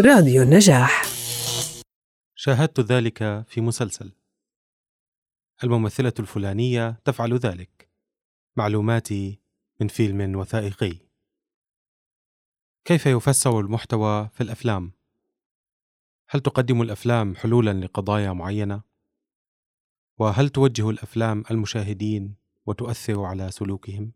راديو النجاح. شاهدت ذلك في مسلسل. الممثلة الفلانية تفعل ذلك. معلوماتي من فيلم وثائقي. كيف يفسر المحتوى في الأفلام؟ هل تقدم الأفلام حلولا لقضايا معينة؟ وهل توجه الأفلام المشاهدين وتؤثر على سلوكهم؟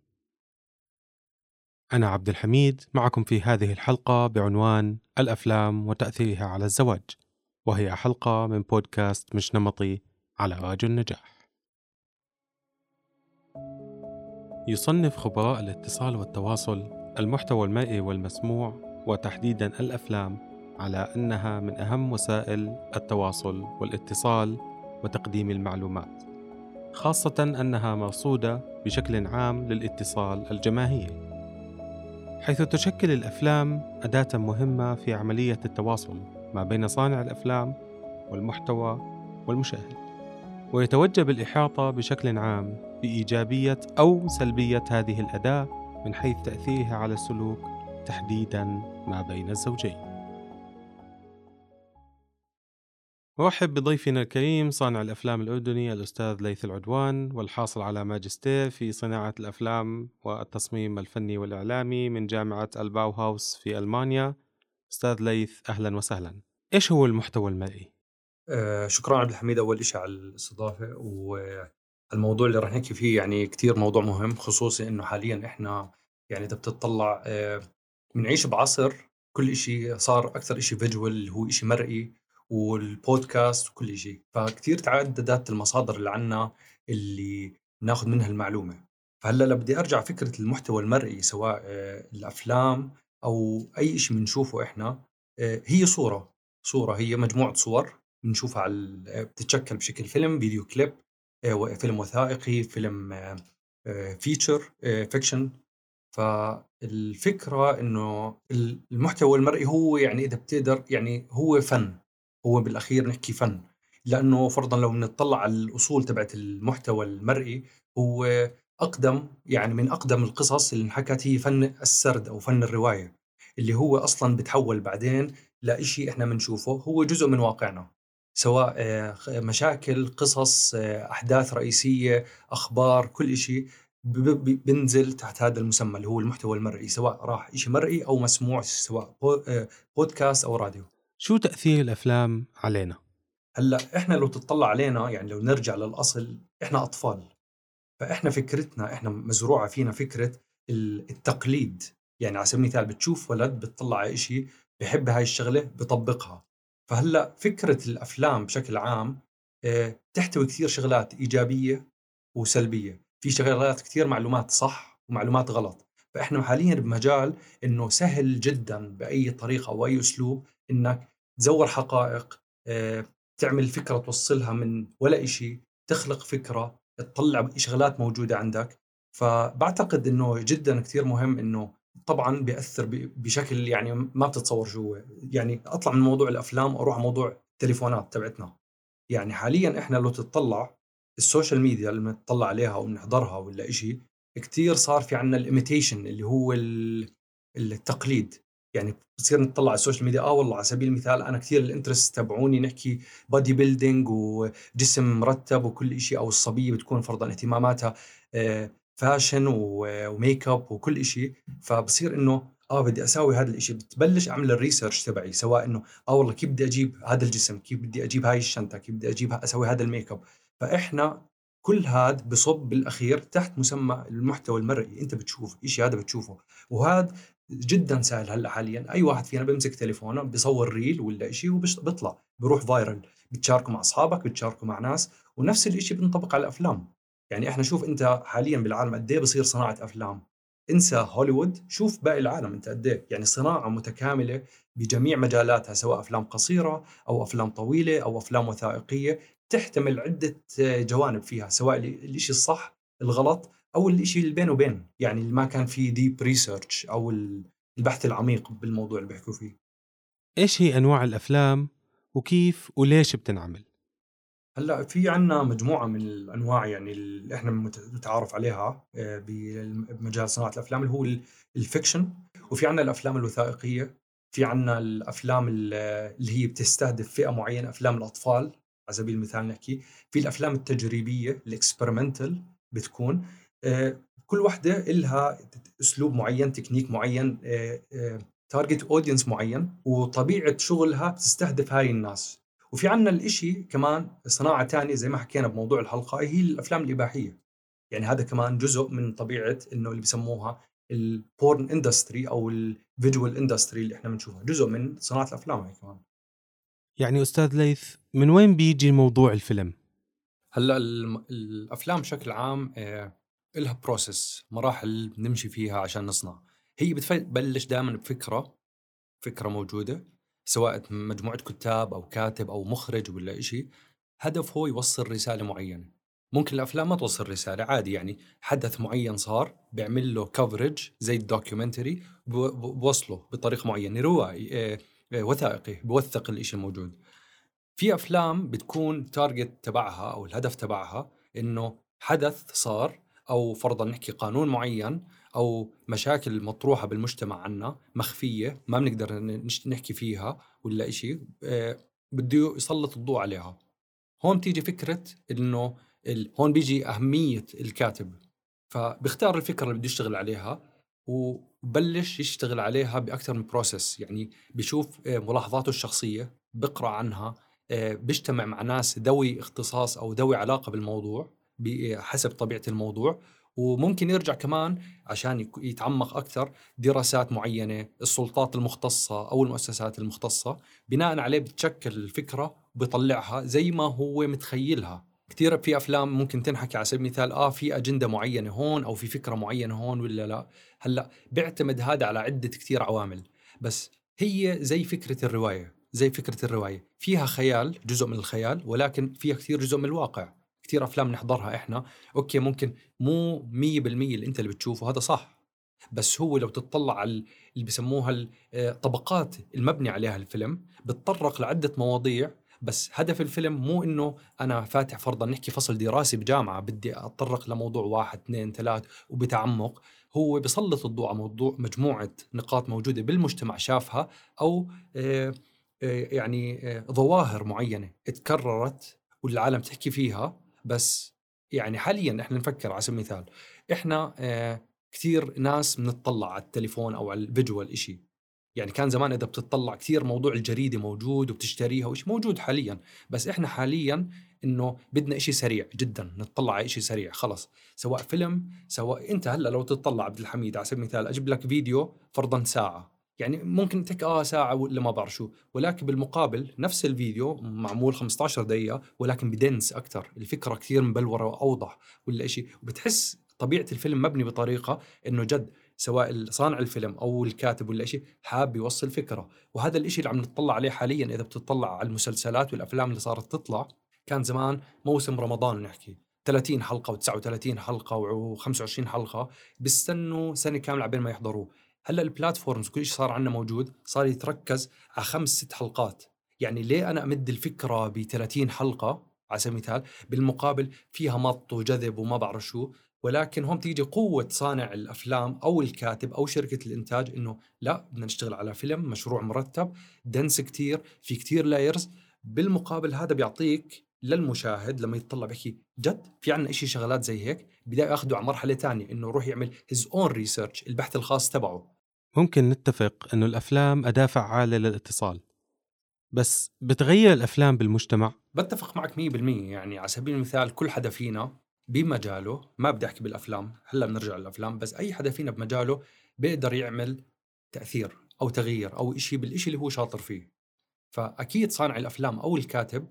أنا عبد الحميد معكم في هذه الحلقة بعنوان الأفلام وتأثيرها على الزواج وهي حلقة من بودكاست مش نمطي على راديو النجاح. يصنف خبراء الاتصال والتواصل المحتوى المرئي والمسموع وتحديدا الأفلام على أنها من أهم وسائل التواصل والاتصال وتقديم المعلومات خاصة أنها مرصودة بشكل عام للاتصال الجماهيري. حيث تشكل الأفلام أداة مهمة في عملية التواصل ما بين صانع الأفلام والمحتوى والمشاهد ويتوجب الإحاطة بشكل عام بإيجابية أو سلبية هذه الأداة من حيث تأثيرها على السلوك تحديدا ما بين الزوجين. أرحب بضيفنا الكريم صانع الأفلام الأردني الأستاذ ليث العدوان والحاصل على ماجستير في صناعة الأفلام والتصميم الفني والإعلامي من جامعة الباو هاوس في ألمانيا. أستاذ ليث أهلا وسهلا. إيش هو المحتوى المرئي؟ آه شكرا عبد الحميد أول شيء على الاستضافة و الموضوع اللي رح نحكي فيه يعني كتير موضوع مهم خصوصي إنه حاليا إحنا يعني إذا بتطلع آه، بنعيش بعصر كل شيء صار أكثر شيء visual هو شيء مرئي والبودكاست وكل شيء. فكتير تعددت المصادر اللي عنا اللي ناخذ منها المعلومة. فهلأ لو بدي أرجع فكرة المحتوى المرئي سواء آه، الأفلام أو أي شيء بنشوفه إحنا آه، هي صورة. صورة هي مجموعة صور بنشوفها على بتتشكل بشكل فيلم فيديو كليب فيلم وثائقي فيلم feature fiction فالفكرة إنه المحتوى المرئي هو يعني إذا بتقدر يعني هو فن. هو بالأخير نحكي فن. لأنه فرضا لو بنطلع على الأصول تبعت المحتوى المرئي هو أقدم يعني من أقدم القصص اللي انحكت هي فن السرد أو فن الرواية اللي هو أصلا بتحول بعدين لشيء إحنا بنشوفه هو جزء من واقعنا. سواء آه، مشاكل قصص آه، أحداث رئيسية أخبار كل شيء بنزل تحت هذا المسمى اللي هو المحتوى المرئي سواء راح شيء مرئي أو مسموع سواء آه، بودكاست أو راديو. شو تأثير الأفلام علينا؟ هلأ إحنا لو تطلع علينا يعني لو نرجع للأصل إحنا أطفال. فإحنا فكرتنا إحنا مزروعة فينا فكرة التقليد. يعني على سبيل المثال بتشوف ولد بتطلع على شيء بحب هاي الشغلة بطبقها. فهلأ فكرة الأفلام بشكل عام آه، تحتوي كثير شغلات إيجابية وسلبية. في شغلات كثير معلومات صح ومعلومات غلط. فإحنا حاليا بمجال إنه سهل جدا بأي طريقة أو اي أسلوب إنك تزور حقائق آه، تعمل فكرة توصلها من ولا شيء تخلق فكرة تطلع شغلات موجودة عندك. فبعتقد إنه جدا كثير مهم إنه طبعا بيأثر بشكل يعني ما بتتصور شو يعني أطلع من موضوع الأفلام وأروح على موضوع التليفونات تبعتنا. يعني حاليا إحنا لو تطلع ال social media اللي بنطلع عليها وبنحضرها ولا شيء كثير صار في عندنا ال imitation اللي هو التقليد. يعني بصير نطلع على ال social media آه والله على سبيل المثال أنا كثير ال interest تبعوني نحكي body building وجسم مرتب وكل شيء أو الصبية بتكون فرضا اهتماماتها fashion و make up وكل شيء فبصير إنه آه بدي أسوي هذا الشيء بتبلش أعمل ال research تبعي سواء إنه آه والله كيف بدي أجيب هذا الجسم؟ كيف بدي أجيب هاي الشنطة؟ كيف بدي أجيب أسوي هذا ال make up فإحنا كل هذا بصب بالأخير تحت مسمى المحتوى المرئي. أنت بتشوف شيء هذا بتشوفه. وهذا جدا سهل هلأ حاليا. أي واحد فينا بيمسك تليفونه بيصور reel ولا شيء وبيطلع بيروح viral بتشاركه مع أصحابك بتشاركه مع ناس ونفس الشيء بينطبق على الأفلام. يعني إحنا شوف أنت حاليا بالعالم قد إيه بصير صناعة أفلام. انسى هوليوود شوف باقي العالم أنت قد إيه. يعني صناعة متكاملة بجميع مجالاتها سواء أفلام قصيرة أو أفلام طويلة أو أفلام وثائقية تحتمل عدة جوانب فيها سواء الشيء الصح الغلط أو الشيء اللي بين وبين يعني اللي ما كان فيه deep research أو البحث العميق بالموضوع اللي بيحكوا فيه. إيش هي أنواع الأفلام وكيف وليش بتنعمل؟ هلأ في عنا مجموعة من الأنواع يعني اللي إحنا متعارف عليها آه، بمجال صناعة الأفلام اللي هو ال fiction وفي عنا الأفلام الوثائقية في عنا الأفلام اللي هي بتستهدف فئة معينة أفلام الأطفال على سبيل المثال نحكي في الأفلام التجريبية ال experimental بتكون كل وحدة لها أسلوب معين تكنيك معين target audience معين وطبيعة شغلها بتستهدف هاي الناس. وفي عنا الإشي كمان صناعة ثانية زي ما حكينا بموضوع الحلقة هي الأفلام الإباحية. يعني هذا كمان جزء من طبيعة إنه اللي بسموها ال porn industry أو ال visual industry اللي إحنا بنشوفها. جزء من صناعة الأفلام هي كمان. يعني أستاذ ليث من وين بيجي موضوع الفيلم؟ هلأ الأفلام بشكل عام آه، لها process مراحل نمشي فيها عشان نصنع. هي بتبلش دائما بفكرة فكرة موجودة سواء مجموعة كتاب أو كاتب أو مخرج ولا شيء هدفه يوصل رسالة معينة. ممكن الأفلام ما توصل رسالة عادي يعني. حدث معين صار بيعمل له coverage زي ال documentary بوصله بطريقة معينة روائي آه، آه، وثائقي بوثق الشيء الموجود. في أفلام بتكون target تبعها أو الهدف تبعها إنه حدث صار أو فرضا نحكي قانون معين أو مشاكل مطروحة بالمجتمع عنا مخفية ما بنقدر نحكي فيها ولا شيء آه، بده يسلط الضوء عليها. هون بتيجي فكرة إنه هون بيجي أهمية الكاتب. فبيختار الفكرة اللي بده يشتغل عليها وبلش يشتغل عليها بأكثر من بروسس يعني بيشوف آه، ملاحظاته الشخصية بقرأ عنها آه، بيجتمع مع ناس ذوي اختصاص أو ذوي علاقة بالموضوع. حسب طبيعة الموضوع وممكن يرجع كمان عشان يتعمق أكثر دراسات معينة السلطات المختصة أو المؤسسات المختصة بناء عليه بتشكل الفكرة وبيطلعها زي ما هو متخيلها. كثير في أفلام ممكن تنحكي على سبيل المثال آه في أجندة معينة هون أو في فكرة معينة هون ولا لا. هلأ بيعتمد هذا على عدة كثير عوامل بس هي زي فكرة الرواية زي فكرة الرواية. فيها خيال جزء من الخيال ولكن فيها كثير جزء من الواقع. كثير أفلام نحضرها إحنا أوكي ممكن مو 100% اللي أنت اللي بتشوفه هذا صح. بس هو لو تطلع على اللي بسموها الطبقات آه، المبني عليها الفيلم بتطرق لعدة مواضيع بس هدف الفيلم مو إنه أنا فاتح فرضا نحكي فصل دراسي بجامعة بدي اتطرق لموضوع واحد اثنين ثلاث وبتعمق. هو بيسلط الضوء على موضوع مجموعة نقاط موجودة بالمجتمع شافها أو آه، آه، يعني ظواهر معينة اتكررت والعالم تحكي فيها. بس يعني حاليا إحنا نفكر على سبيل المثال إحنا آه كثير ناس بنطلع على التليفون أو على الفيجوال شيء يعني كان زمان إذا بتطلع كثير موضوع الجريدة موجود وبتشتريها وشيء موجود حاليا بس إحنا حاليا إنه بدنا شيء سريع جدا نطلع على شيء سريع خلص. سواء فيلم سواء أنت هلأ لو تطلع عبد الحميد على سبيل المثال أجيب لك فيديو فرضا ساعة. يعني ممكن تك آه ساعة ولا ما بعرف شو. ولكن بالمقابل نفس الفيديو معمول 15 دقيقة ولكن بدنس أكثر الفكرة كثير مبلورة وأوضح ولا شيء وبتحس طبيعة الفيلم مبني بطريقة إنه جد سواء صانع الفيلم أو الكاتب ولا شيء حاب يوصل فكرة. وهذا الشيء اللي عم نطلع عليه حاليا إذا بتطلع على المسلسلات والأفلام اللي صارت تطلع كان زمان موسم رمضان نحكي. 30 حلقة و39 حلقة و25 حلقة بيستنوا سنة كاملة عبين ما يحضروه. هلأ البلاتفورمز كل شيء صار عندنا موجود صار يتركز على خمس ست حلقات. يعني ليه أنا أمد الفكرة ب 30 حلقة؟ على سبيل المثال بالمقابل فيها مط وجذب وما بعرف شو ولكن هون تيجي قوة صانع الأفلام أو الكاتب أو شركة الإنتاج إنه لا بدنا نشتغل على فيلم مشروع مرتب dense كتير في كتير layers بالمقابل هذا بيعطيك للمشاهد لما يطلع بحكي جد في عنا إشي شغلات زي هيك بدا ياخذه على مرحلة ثانية إنه يروح يعمل his own research البحث الخاص تبعه. ممكن نتفق إنه الأفلام اداه فعاله للاتصال. بس بتغير الأفلام بالمجتمع؟ بتفق معك 100% يعني على سبيل المثال كل حدا فينا بمجاله ما بدي أحكي بالأفلام هلأ بنرجع للأفلام بس أي حدا فينا بمجاله بيقدر يعمل تأثير أو تغيير أو شيء بالشيء اللي هو شاطر فيه. فأكيد صانع الأفلام أو الكاتب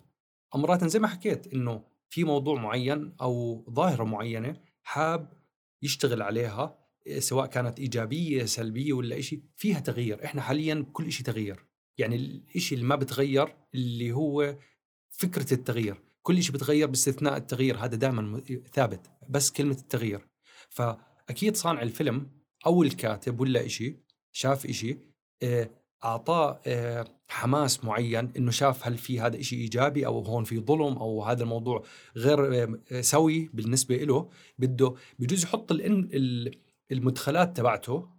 امرات زي ما حكيت إنه في موضوع معين أو ظاهرة معينة حاب يشتغل عليها سواء كانت إيجابية سلبية ولا شيء فيها تغيير. إحنا حاليا كل شيء تغيير. يعني الشيء اللي ما بتغير اللي هو فكرة التغيير. كل شيء بتغير باستثناء التغيير. هذا دائما ثابت. بس كلمة التغيير. فأكيد صانع الفيلم أو الكاتب ولا شيء شاف شيء آه، أعطاه آه، حماس معين إنه شاف هل في هذا شيء إيجابي أو هون في ظلم أو هذا الموضوع غير آه، سوي بالنسبة له بده بجوز يحط المدخلات تبعته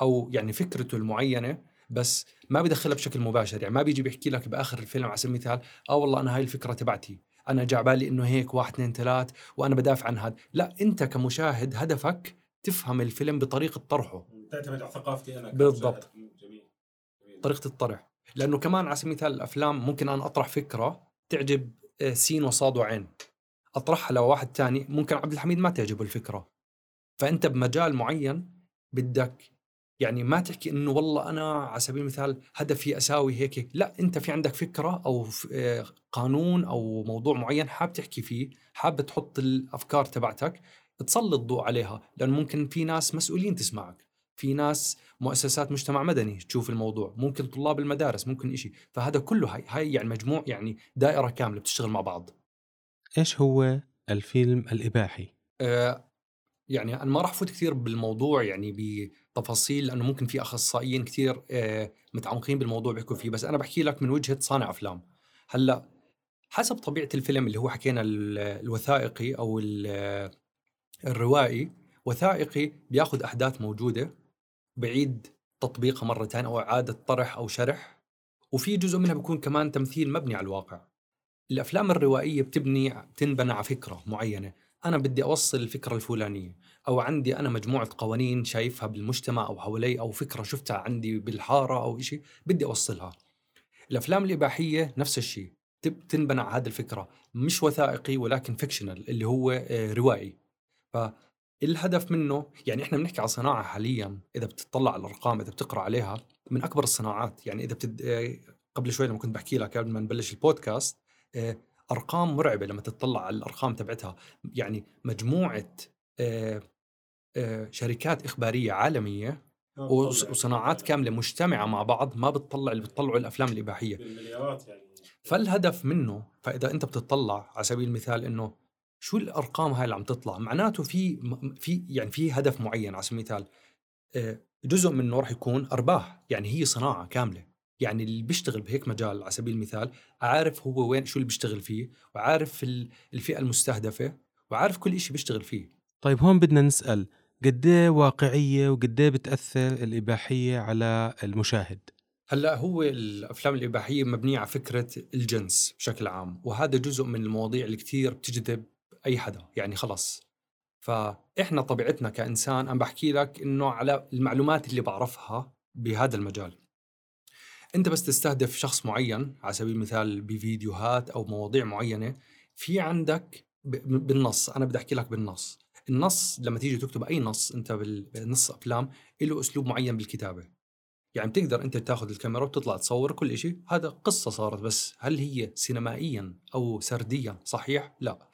أو يعني فكرته المعينة بس ما بدخلها بشكل مباشر يعني ما بيجي بيحكي لك بآخر الفيلم على سبيل المثال آه والله أنا هاي الفكرة تبعتي أنا جا بالي إنه هيك واحد اثنين ثلاث وأنا بدافع عن هذا. لا أنت كمشاهد هدفك تفهم الفيلم بطريقة طرحه. تعتمد على ثقافتي أنا بالضبط. جميل. جميل. طريقة الطرح. لأنه كمان على سبيل المثال الأفلام ممكن أنا أطرح فكرة تعجب آه، سين وصاد وعين. أطرحها لواحد تاني ممكن عبد الحميد ما تعجبه الفكرة. فأنت بمجال معين بدك يعني ما تحكي إنه والله أنا على سبيل المثال هدفي أساوي هيك لا أنت في عندك فكرة أو آه، قانون أو موضوع معين حاب تحكي فيه حاب تحط الأفكار تبعتك تسلط ضوء عليها لأنه ممكن في ناس مسؤولين تسمعك في ناس مؤسسات مجتمع مدني تشوف الموضوع ممكن طلاب المدارس ممكن إشي فهذا كله هاي, هاي يعني مجموع يعني دائرة كاملة بتشتغل مع بعض إيش هو الفيلم الإباحي؟ آه يعني أنا ما راح أفوت كثير بالموضوع يعني بتفاصيل لأنه ممكن في أخصائيين كثير آه متعمقين بالموضوع بيحكوا فيه. بس أنا بحكي لك من وجهة صانع أفلام. هلأ حسب طبيعة الفيلم اللي هو حكينا الوثائقي أو الروائي وثائقي بياخذ أحداث موجودة بعيد تطبيقها مرة ثانية أو إعادة طرح أو شرح. وفي جزء منها بيكون كمان تمثيل مبني على الواقع. الأفلام الروائية بتبني بتنبنى على فكرة معينة. أنا بدي أوصل الفكرة الفلانية أو عندي أنا مجموعة قوانين شايفها بالمجتمع أو حوالي أو فكرة شفتها عندي بالحارة أو إشي بدي أوصلها. الأفلام الإباحية نفس الشيء تنبنى على هذه الفكرة مش وثائقي ولكن فيكشنال اللي هو آه، روائي. فالهدف منه يعني إحنا بنحكي على صناعة حاليا إذا بتطلع على الأرقام إذا بتقرأ عليها من أكبر الصناعات. يعني إذا بتد... آه، قبل شوي لما كنت بحكي لك قبل ما نبلش البودكاست آه، أرقام مرعبة لما تطلع على الأرقام تبعتها. يعني مجموعة آه، شركات إخبارية عالمية وصناعات كاملة مجتمعة مع بعض ما بتطلع اللي بتطلعوا الأفلام الإباحية. بالمليارات يعني. فالهدف منه فإذا أنت بتطلع على سبيل المثال إنه شو الأرقام هاي اللي عم تطلع؟ معناته في في يعني في هدف معين على سبيل المثال آه، جزء منه راح يكون أرباح يعني هي صناعة كاملة. يعني اللي بيشتغل بهيك مجال على سبيل المثال عارف هو وين شو اللي بيشتغل فيه وعارف الفئة المستهدفة وعارف كل شيء بيشتغل فيه. طيب هون بدنا نسأل قد إيه واقعية وقد إيه بتأثر الإباحية على المشاهد؟ هلأ هو الأفلام الإباحية مبنية على فكرة الجنس بشكل عام وهذا جزء من المواضيع اللي كثير بتجذب أي حدا يعني خلص. فإحنا طبيعتنا كإنسان أنا بحكي لك إنه على المعلومات اللي بعرفها بهذا المجال. أنت بس تستهدف شخص معين على سبيل المثال بفيديوهات أو مواضيع معينة في عندك بالنص أنا بدي أحكي لك بالنص. النص لما تيجي تكتب أي نص أنت بالنص أفلام له أسلوب معين بالكتابة. يعني بتقدر أنت تاخذ الكاميرا وتطلع تصور كل شيء هذا قصة صارت بس هل هي سينمائيا أو سرديا صحيح؟ لا.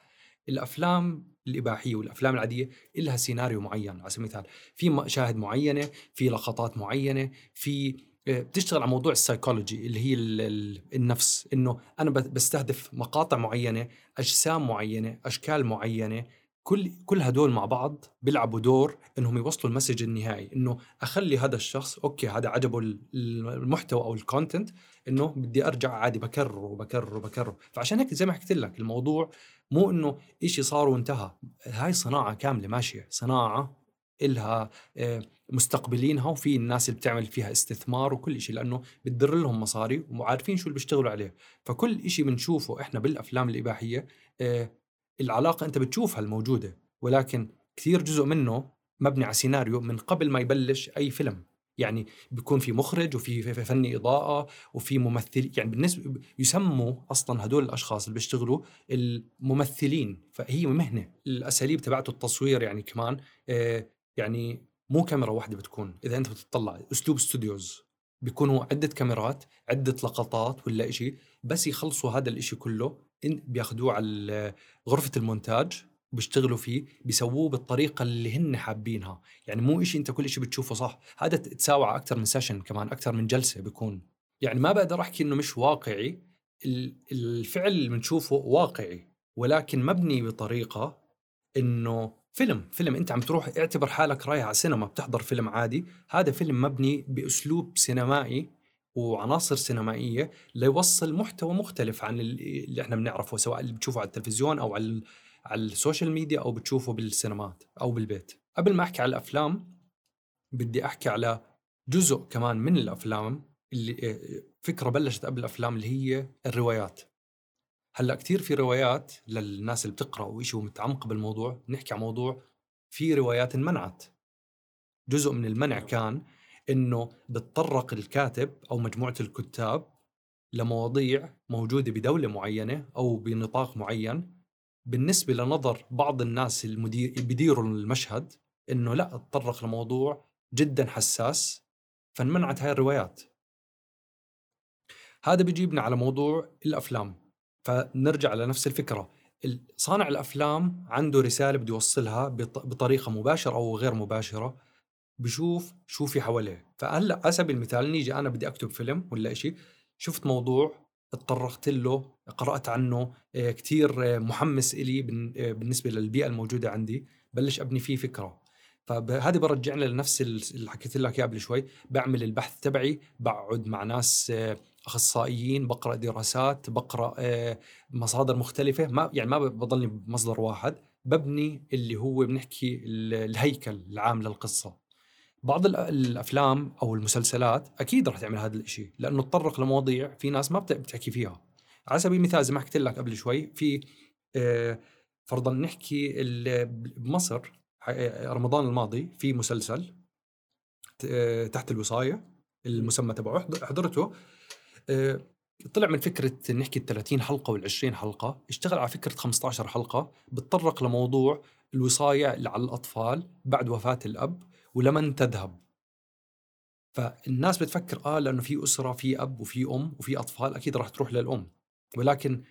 الأفلام الإباحية والأفلام العادية لها سيناريو معين على سبيل المثال. في مشاهد معينة في لقطات معينة في بتشتغل على موضوع السايكولوجي اللي هي النفس إنه أنا بستهدف مقاطع معينة أجسام معينة أشكال معينة كل كل هدول مع بعض بيلعبوا دور إنهم يوصلوا ال message النهائي إنه أخلي هذا الشخص okay هذا عجبه المحتوى أو ال content إنه بدي أرجع عادي بكرر وبكرر وبكرر فعشان هيك زي ما حكيت لك الموضوع مو إنه إشي صار وانتهى. هاي صناعة كاملة ماشية صناعة إلها آه، مستقبلينها وفي الناس اللي بتعمل فيها استثمار وكل شيء لأنه بتدر لهم مصاري وعارفين شو اللي بيشتغلوا عليه فكل شيء بنشوفه إحنا بالأفلام الإباحية آه، العلاقة أنت بتشوفها الموجودة ولكن كثير جزء منه مبني على سيناريو من قبل ما يبلش أي فيلم. يعني بيكون في مخرج وفي فني إضاءة وفي ممثل يعني بالنسبة يسموا أصلا هدول الأشخاص اللي بيشتغلوا الممثلين. فهي مهنة الأساليب تبعته التصوير يعني كمان آه يعني مو كاميرا واحدة بتكون إذا أنت بتطلع أسلوب studios بيكونوا عدة كاميرات عدة لقطات ولا شيء بس يخلصوا هذا الإشي كله بياخذوه على غرفة المونتاج بيشتغلوا فيه بيسووه بالطريقة اللي هن حابينها. يعني مو إشي أنت كل إشي بتشوفه صح. هذا تساوى أكثر من session كمان أكثر من جلسة بيكون. يعني ما بقدر أحكي إنه مش واقعي الفعل اللي بنشوفه واقعي ولكن مبني بطريقة إنه فيلم فيلم انت عم تروح اعتبر حالك رايح على سينما بتحضر فيلم عادي. هذا فيلم مبني بأسلوب سينمائي وعناصر سينمائية ليوصل محتوى مختلف عن اللي إحنا بنعرفه سواء اللي بتشوفه على التلفزيون أو على على ال social media أو بتشوفه بالسينمات أو بالبيت. قبل ما أحكي على الأفلام بدي أحكي على جزء كمان من الأفلام اللي آه، فكرة بلشت قبل الأفلام اللي هي الروايات. هلأ كثير في روايات للناس اللي بتقرأ وشيء متعمق بالموضوع نحكي عن موضوع في روايات انمنعت. جزء من المنع كان إنه بتطرق الكاتب أو مجموعة الكتاب لمواضيع موجودة بدولة معينة أو بنطاق معين. بالنسبة لنظر بعض الناس المدير بيديروا المشهد إنه لأ تطرق لموضوع جدا حساس فانمنعت هاي الروايات. هذا بيجيبنا على موضوع الأفلام. فنرجع لنفس الفكرة. صانع الأفلام عنده رسالة بده يوصلها بطريقة مباشرة أو غير مباشرة. بشوف شو في حواليه. فهلأ على سبيل المثال نيجي أنا بدي أكتب فيلم ولا شيء شفت موضوع تطرقت له قرأت عنه آه، كثير آه، محمس إلي آه، بالنسبة للبيئة الموجودة عندي. بلش أبني فيه فكرة. فهذه برجعنا لنفس اللي حكيت لك قبل شوي. بعمل البحث تبعي بقعد مع ناس أخصائيين بقرأ دراسات بقرأ مصادر مختلفة. ما يعني ما بضلني بمصدر واحد ببني اللي هو بنحكي الهيكل العام للقصة. بعض الأفلام أو المسلسلات أكيد رح تعمل هذا الشيء لأنه تطرق لمواضيع في ناس ما بتحكي فيها. على سبيل المثال زي ما حكيت لك قبل شوي في آه، فرضا نحكي بمصر آه، رمضان الماضي في مسلسل آه، تحت الوصاية المسمى تبعه حضرته طلع من فكرة نحكي ال 30 حلقة وال 20 حلقة، اشتغل على فكرة 15 حلقة بتطرق لموضوع الوصاية على الأطفال بعد وفاة الأب ولمن تذهب. فالناس بتفكر آه لأنه في أسرة في أب وفي أم وفي أطفال أكيد راح تروح للأم. ولكن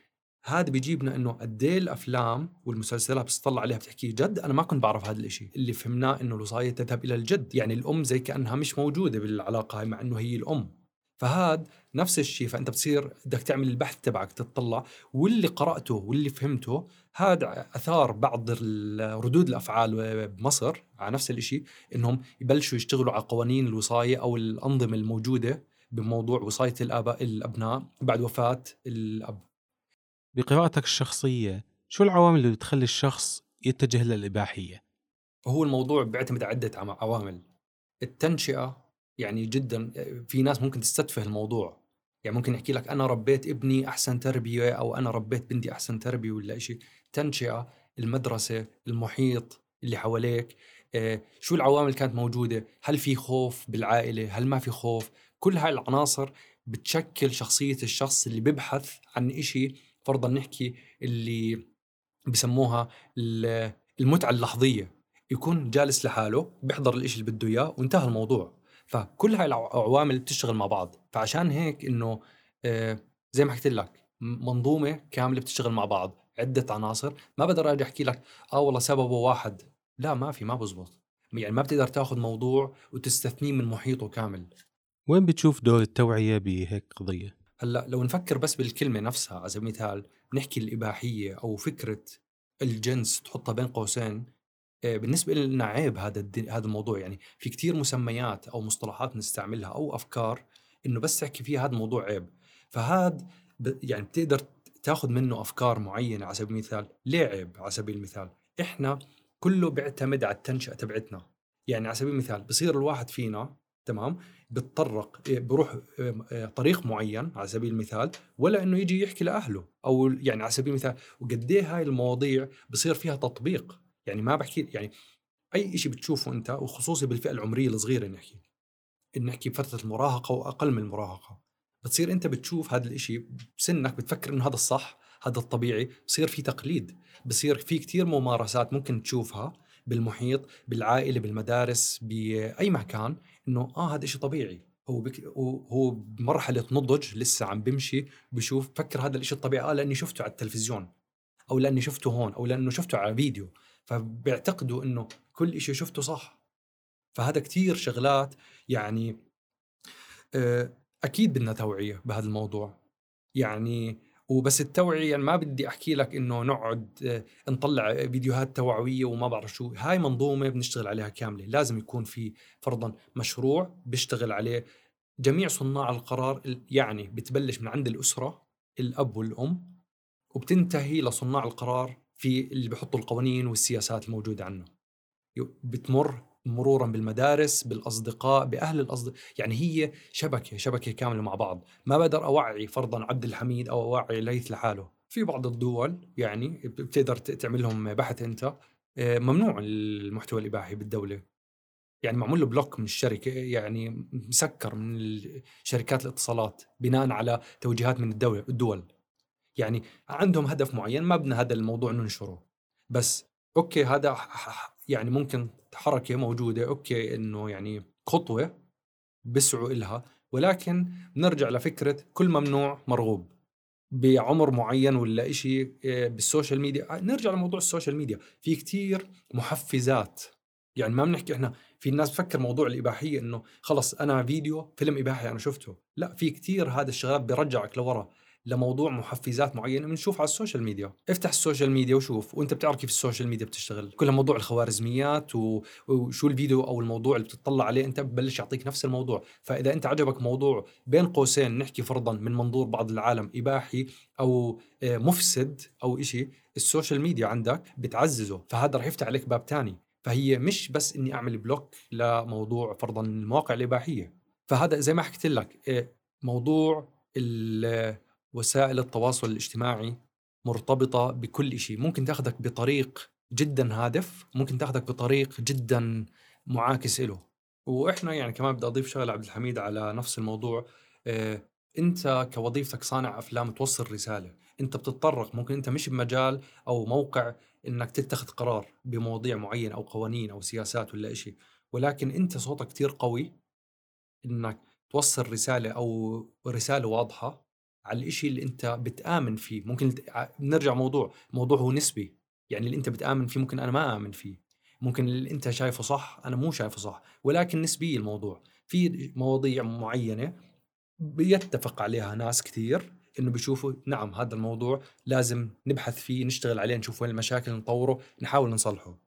هذا بيجيبنا إنه قد إيه الأفلام والمسلسلات بتطلع عليها بتحكي جد أنا ما كنت بعرف هذا الشيء اللي فهمناه إنه الوصاية تذهب إلى الجد يعني الأم زي كأنها مش موجودة بالعلاقة مع إنه هي الأم. فهذا نفس الشيء فأنت بتصير بدك تعمل البحث تبعك تطلع واللي قرأته واللي فهمته هذا أثار بعض ردود الأفعال بمصر على نفس الشيء إنهم يبلشوا يشتغلوا على قوانين الوصاية أو الأنظمة الموجودة بموضوع وصاية الآباء الأبناء بعد وفاة الأب. بقراءتك الشخصية شو العوامل اللي بتخلي الشخص يتجه للإباحية؟ هو الموضوع بيعتمد على عدة عوامل. التنشئة يعني جدا في ناس ممكن تستتفه الموضوع. يعني ممكن يحكي لك أنا ربيت ابني أحسن تربية أو أنا ربيت بنتي أحسن تربية ولا شيء تنشئة المدرسة المحيط اللي حواليك آه، شو العوامل كانت موجودة؟ هل في خوف بالعائلة؟ هل ما في خوف؟ كل هاي العناصر بتشكل شخصية الشخص اللي بيبحث عن شيء فرضا نحكي اللي بسموها المتعة اللحظية. يكون جالس لحاله بيحضر الإشي اللي بده إياه وانتهى الموضوع. فكل هاي العوامل بتشتغل مع بعض. فعشان هيك إنه آه، زي ما حكيت لك منظومة كاملة بتشتغل مع بعض عدة عناصر. ما بقدر أجي أحكي لك آه والله سببه واحد. لا ما في ما بزبط. يعني ما بتقدر تاخذ موضوع وتستثنيه من محيطه كامل. وين بتشوف دور التوعية بهيك قضية؟ هلأ لو نفكر بس بالكلمة نفسها على سبيل المثال نحكي الإباحية أو فكرة الجنس تحطها بين قوسين آه، بالنسبة لنا عيب هذا هذا الموضوع يعني في كثير مسميات أو مصطلحات نستعملها أو أفكار إنه بس تحكي فيها هذا الموضوع عيب. فهذا يعني بتقدر تاخذ منه أفكار معينة على سبيل المثال ليه عيب على سبيل المثال؟ إحنا كله بيعتمد على التنشئة تبعتنا. يعني على سبيل المثال بصير الواحد فينا تمام؟ بتطرق آه، بروح آه، طريق معين على سبيل المثال ولا إنه يجي يحكي لأهله أو يعني على سبيل المثال وقد إيه هاي المواضيع بصير فيها تطبيق. يعني ما بحكي يعني أي شيء بتشوفه أنت وخصوصي بالفئة العمرية الصغيرة نحكي نحكي بفترة المراهقة وأقل من المراهقة بتصير أنت بتشوف هذا الشيء بسنك بتفكر إنه هذا الصح هذا الطبيعي بصير في تقليد بصير في كثير ممارسات ممكن تشوفها بالمحيط بالعائلة بالمدارس بأي مكان إنه آه هذا شيء طبيعي. هو بك هو بمرحلة نضج لسه عم بمشي بشوف فكر هذا الشيء الطبيعي آه لأني شفته على التلفزيون أو لأني شفته هون أو لأنه شفته على فيديو. فبيعتقدوا إنه كل شيء شفته صح. فهذا كثير شغلات يعني آه، أكيد بدنا توعية بهذا الموضوع. يعني وبس التوعية يعني ما بدي أحكي لك إنه نقعد آه، نطلع فيديوهات توعوية وما بعرف شو. هاي منظومة بنشتغل عليها كاملة. لازم يكون في فرضا مشروع بيشتغل عليه. جميع صناع القرار يعني بتبلش من عند الأسرة الأب والأم وبتنتهي لصناع القرار في اللي بيحطوا القوانين والسياسات الموجودة عنه. بتمر مرورا بالمدارس بالأصدقاء بأهل الاصدقاء يعني هي شبكة شبكة كاملة مع بعض. ما بقدر أوعي فرضا عبد الحميد أو أوعي ليث لحاله. في بعض الدول يعني بتقدر تعمل لهم بحث أنت آه، ممنوع المحتوى الإباحي بالدولة. يعني معمول له بلوك من الشركة يعني مسكر من شركات الاتصالات بناء على توجيهات من الدولة الدول. يعني عندهم هدف معين ما بدنا هذا الموضوع ننشره. بس okay هذا يعني ممكن حركة موجودة okay إنه يعني خطوة بسعوا إلها ولكن بنرجع لفكرة كل ممنوع مرغوب. بعمر معين ولا إشي آه، بال social media نرجع لموضوع ال social media. في كتير محفزات. يعني ما بنحكي إحنا في الناس بفكر موضوع الإباحية إنه خلص أنا فيديو فيلم إباحي أنا شفته. لا في كتير هذا الشغلات بيرجعك لورا. لموضوع محفزات معينة بنشوف على ال social media. افتح ال social media وشوف. وانت بتعرف كيف ال social media بتشتغل. كلها موضوع الخوارزميات و... وشو الفيديو أو الموضوع اللي بتطلع عليه انت ببلش يعطيك نفس الموضوع. فإذا انت عجبك موضوع بين قوسين نحكي فرضا من منظور بعض العالم إباحي أو آه، مفسد أو إشي ال social media عندك بتعززه. فهذا رح يفتح عليك باب تاني. فهي مش بس إني أعمل block لموضوع فرضا المواقع الإباحية. فهذا زي ما حكيت لك آه، موضوع وسائل التواصل الاجتماعي مرتبطة بكل شيء ممكن تاخذك بطريق جدا هادف ممكن تاخذك بطريق جدا معاكس له وإحنا يعني كمان بدي أضيف شغلة عبد الحميد على نفس الموضوع إيه أنت كوظيفتك صانع أفلام توصل رسالة. أنت بتتطرق ممكن أنت مش بمجال أو موقع إنك تتخذ قرار بمواضيع معينة أو قوانين أو سياسات ولا شيء ولكن أنت صوتك كثير قوي إنك توصل رسالة أو رسالة واضحة على الإشي اللي أنت بتآمن فيه. ممكن نرجع موضوع موضوع هو نسبي. يعني اللي أنت بتآمن فيه ممكن أنا ما آمن فيه. ممكن اللي أنت شايفه صح أنا مو شايفه صح. ولكن نسبي الموضوع. في مواضيع معينة بيتفق عليها ناس كثير إنه بيشوفوا نعم هذا الموضوع لازم نبحث فيه نشتغل عليه نشوف وين المشاكل نطوره نحاول نصلحه.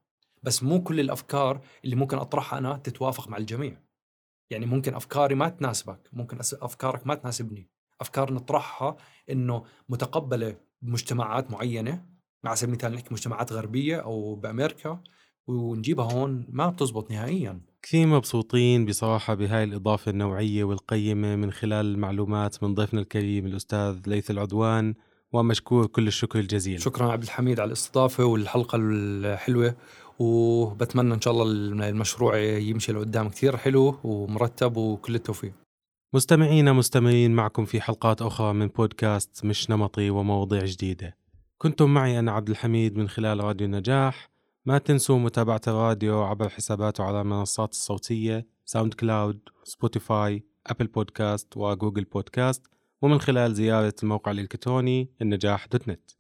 بس مو كل الأفكار اللي ممكن أطرحها أنا تتوافق مع الجميع. يعني ممكن أفكاري ما تناسبك ممكن أفكارك ما تناسبني. أفكار نطرحها إنه متقبلة بمجتمعات معينة على سبيل المثال نحكي مجتمعات غربية أو بأمريكا ونجيبها هون ما بتزبط نهائيا. كثير مبسوطين بصراحة بهاي الإضافة النوعية والقيمة من خلال المعلومات من ضيفنا الكريم الأستاذ ليث العدوان ومشكور كل الشكر الجزيل. شكرا عبد الحميد على الاستضافة والحلقة الحلوة وبتمنى إن شاء الله المشروع يمشي لقدام كثير حلو ومرتب وكل التوفيق. مستمعينا مستمرين معكم في حلقات أخرى من بودكاست مش نمطي ومواضيع جديدة. كنتم معي أنا عبد الحميد من خلال راديو النجاح. ما تنسوا متابعة الراديو عبر حساباته على المنصات الصوتية SoundCloud Spotify Apple Podcasts و Google Podcasts ومن خلال زيارة الموقع الإلكتروني النجاح dot net.